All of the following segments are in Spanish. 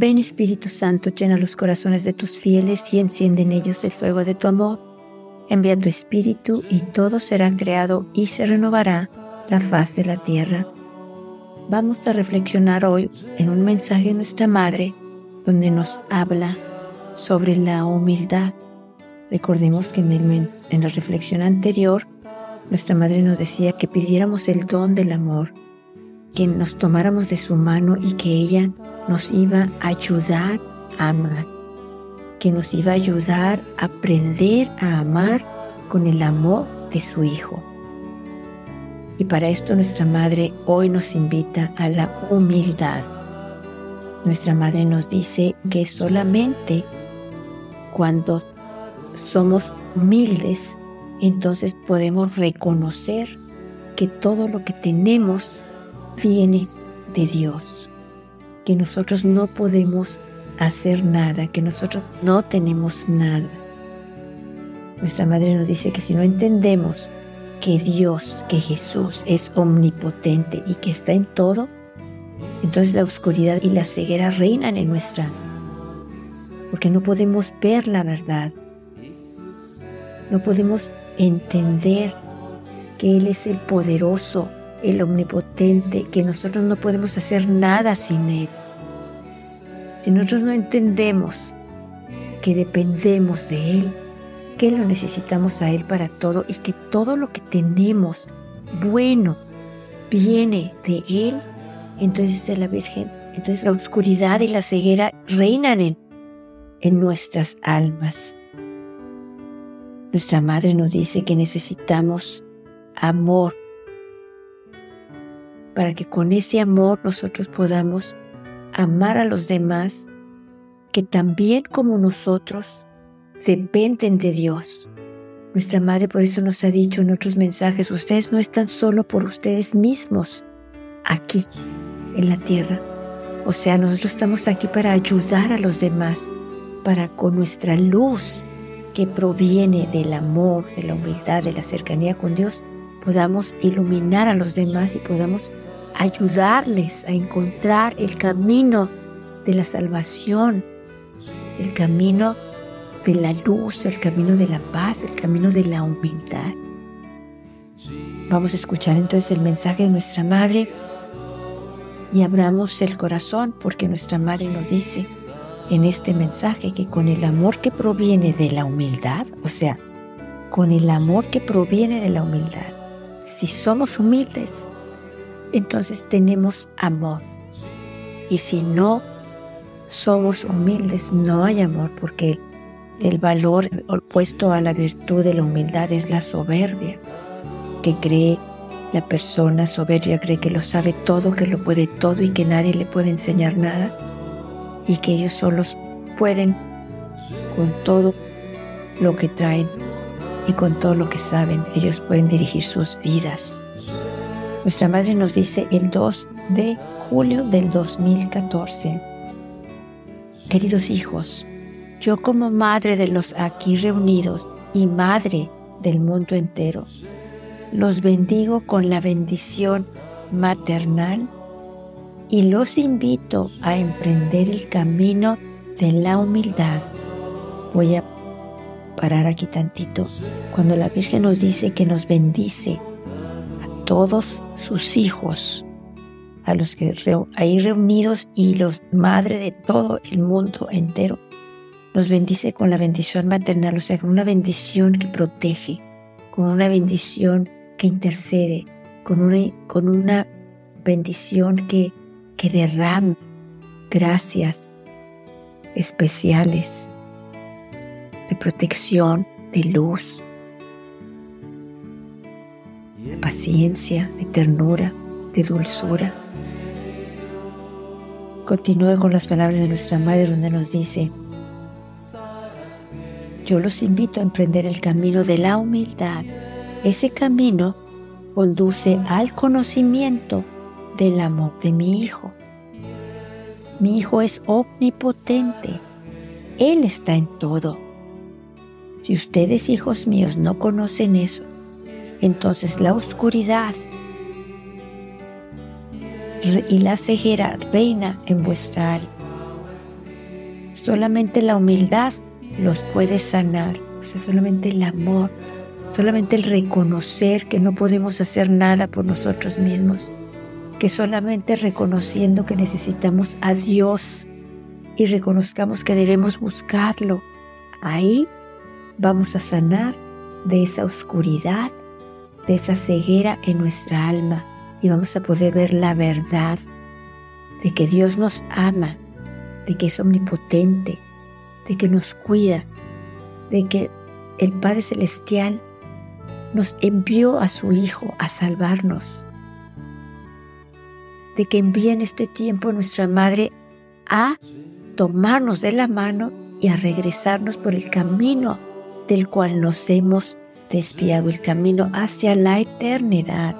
Ven Espíritu Santo, llena los corazones de tus fieles y enciende en ellos el fuego de tu amor. Envía tu Espíritu y todo será creado y se renovará la faz de la tierra. Vamos a reflexionar hoy en un mensaje de nuestra Madre donde nos habla sobre la humildad. Recordemos que en, en la reflexión anterior nuestra Madre nos decía que pidiéramos el don del amor que nos tomáramos de su mano y que ella nos iba a ayudar a amar, que nos iba a ayudar a aprender a amar con el amor de su Hijo. Y para esto nuestra Madre hoy nos invita a la humildad. Nuestra Madre nos dice que solamente cuando somos humildes, entonces podemos reconocer que todo lo que tenemos viene de Dios, que nosotros no podemos hacer nada, que nosotros no tenemos nada. Nuestra madre nos dice que si no entendemos que Dios, que Jesús es omnipotente y que está en todo, entonces la oscuridad y la ceguera reinan en nuestra, porque no podemos ver la verdad, no podemos entender que Él es el poderoso, el omnipotente, que nosotros no podemos hacer nada sin Él. Si nosotros no entendemos que dependemos de Él, que lo necesitamos a Él para todo y que todo lo que tenemos bueno viene de Él, entonces es la Virgen, entonces la oscuridad y la ceguera reinan en, en nuestras almas. Nuestra Madre nos dice que necesitamos amor para que con ese amor nosotros podamos amar a los demás que también como nosotros dependen de Dios. Nuestra Madre por eso nos ha dicho en otros mensajes, ustedes no están solo por ustedes mismos aquí en la tierra. O sea, nosotros estamos aquí para ayudar a los demás, para con nuestra luz que proviene del amor, de la humildad, de la cercanía con Dios, podamos iluminar a los demás y podamos ayudarles a encontrar el camino de la salvación, el camino de la luz, el camino de la paz, el camino de la humildad. Vamos a escuchar entonces el mensaje de nuestra Madre y abramos el corazón porque nuestra Madre nos dice en este mensaje que con el amor que proviene de la humildad, o sea, con el amor que proviene de la humildad, si somos humildes, entonces tenemos amor. Y si no somos humildes, no hay amor, porque el valor opuesto a la virtud de la humildad es la soberbia, que cree la persona soberbia, cree que lo sabe todo, que lo puede todo y que nadie le puede enseñar nada, y que ellos solos pueden con todo lo que traen y con todo lo que saben, ellos pueden dirigir sus vidas. Nuestra madre nos dice el 2 de julio del 2014. Queridos hijos, yo como madre de los aquí reunidos y madre del mundo entero, los bendigo con la bendición maternal y los invito a emprender el camino de la humildad. Voy a parar aquí tantito. Cuando la Virgen nos dice que nos bendice todos sus hijos, a los que ahí reunidos y los madre de todo el mundo entero, los bendice con la bendición maternal, o sea, con una bendición que protege, con una bendición que intercede, con una, con una bendición que, que derrama gracias especiales de protección, de luz, de paciencia, de ternura, de dulzura. Continúe con las palabras de nuestra Madre donde nos dice, yo los invito a emprender el camino de la humildad. Ese camino conduce al conocimiento del amor de mi Hijo. Mi Hijo es omnipotente. Él está en todo. Si ustedes, hijos míos, no conocen eso, entonces la oscuridad y la ceguera reina en vuestra área. solamente la humildad los puede sanar, o sea, solamente el amor, solamente el reconocer que no podemos hacer nada por nosotros mismos, que solamente reconociendo que necesitamos a Dios y reconozcamos que debemos buscarlo, ahí vamos a sanar de esa oscuridad, de esa ceguera en nuestra alma y vamos a poder ver la verdad de que Dios nos ama, de que es omnipotente, de que nos cuida, de que el Padre Celestial nos envió a su Hijo a salvarnos, de que envía en este tiempo nuestra Madre a tomarnos de la mano y a regresarnos por el camino del cual nos hemos desviado, el camino hacia la eternidad.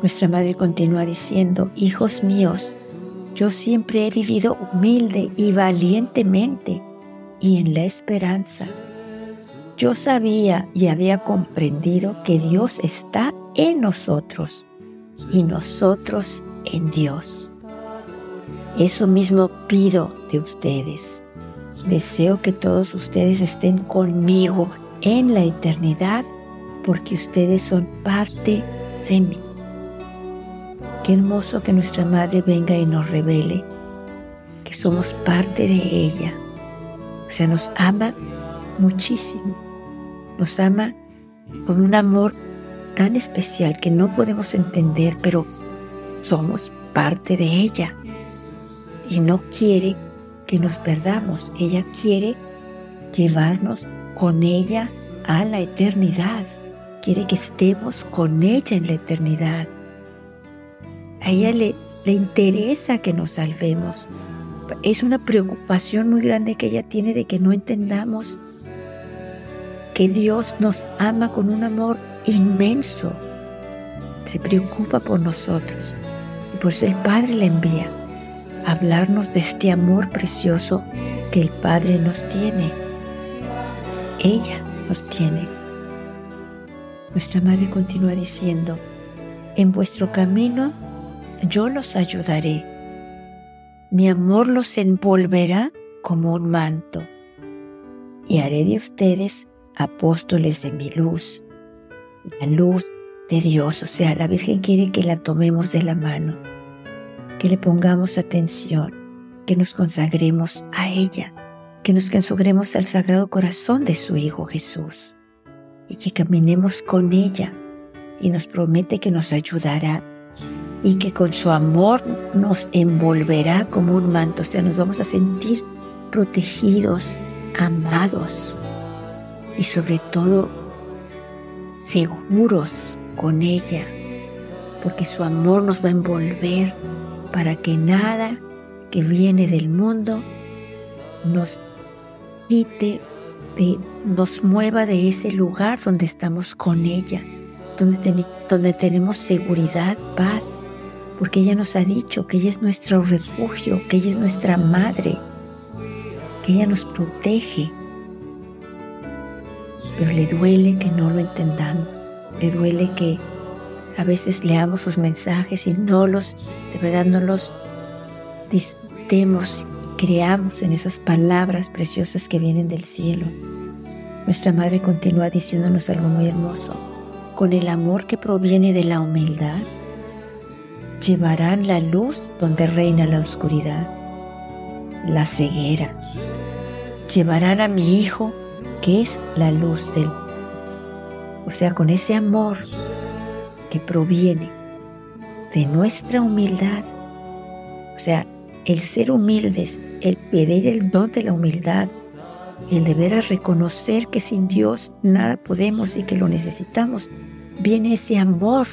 Nuestra madre continúa diciendo, hijos míos, yo siempre he vivido humilde y valientemente y en la esperanza. Yo sabía y había comprendido que Dios está en nosotros y nosotros en Dios. Eso mismo pido de ustedes. Deseo que todos ustedes estén conmigo en la eternidad porque ustedes son parte de mí. Qué hermoso que nuestra Madre venga y nos revele que somos parte de ella. O sea, nos ama muchísimo. Nos ama con un amor tan especial que no podemos entender, pero somos parte de ella. Y no quiere que nos perdamos. Ella quiere llevarnos con ella a la eternidad. Quiere que estemos con ella en la eternidad. A ella le, le interesa que nos salvemos. Es una preocupación muy grande que ella tiene de que no entendamos que Dios nos ama con un amor inmenso. Se preocupa por nosotros. Y por eso el Padre la envía a hablarnos de este amor precioso que el Padre nos tiene. Ella nos tiene. Nuestra Madre continúa diciendo, en vuestro camino yo los ayudaré. Mi amor los envolverá como un manto y haré de ustedes apóstoles de mi luz, la luz de Dios. O sea, la Virgen quiere que la tomemos de la mano, que le pongamos atención, que nos consagremos a ella, que nos consagremos al Sagrado Corazón de su Hijo Jesús y que caminemos con ella y nos promete que nos ayudará y que con su amor nos envolverá como un manto, o sea, nos vamos a sentir protegidos, amados y sobre todo seguros con ella, porque su amor nos va a envolver para que nada que viene del mundo nos quite, nos mueva de ese lugar donde estamos con ella, donde, donde tenemos seguridad, paz porque ella nos ha dicho que ella es nuestro refugio, que ella es nuestra madre, que ella nos protege. Pero le duele que no lo entendamos, le duele que a veces leamos sus mensajes y no los, de verdad no los disfrutemos y creamos en esas palabras preciosas que vienen del cielo. Nuestra madre continúa diciéndonos algo muy hermoso. Con el amor que proviene de la humildad, llevarán la luz donde reina la oscuridad, la ceguera. Llevarán a mi Hijo, que es la luz del O sea, con ese amor que proviene de nuestra humildad. O sea, el ser humildes, el pedir el don de la humildad, el deber a reconocer que sin Dios nada podemos y que lo necesitamos, viene ese amor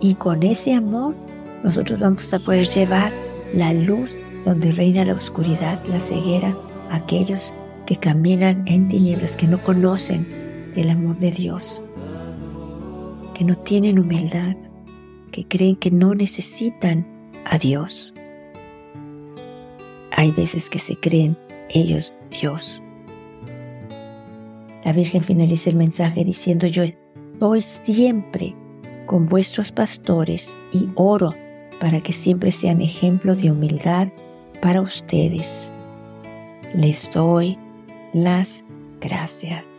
y con ese amor nosotros vamos a poder llevar la luz donde reina la oscuridad, la ceguera, aquellos que caminan en tinieblas, que no conocen el amor de Dios, que no tienen humildad, que creen que no necesitan a Dios. Hay veces que se creen ellos Dios. La Virgen finaliza el mensaje diciendo, yo soy siempre con vuestros pastores y oro para que siempre sean ejemplo de humildad, para ustedes. Les doy las gracias.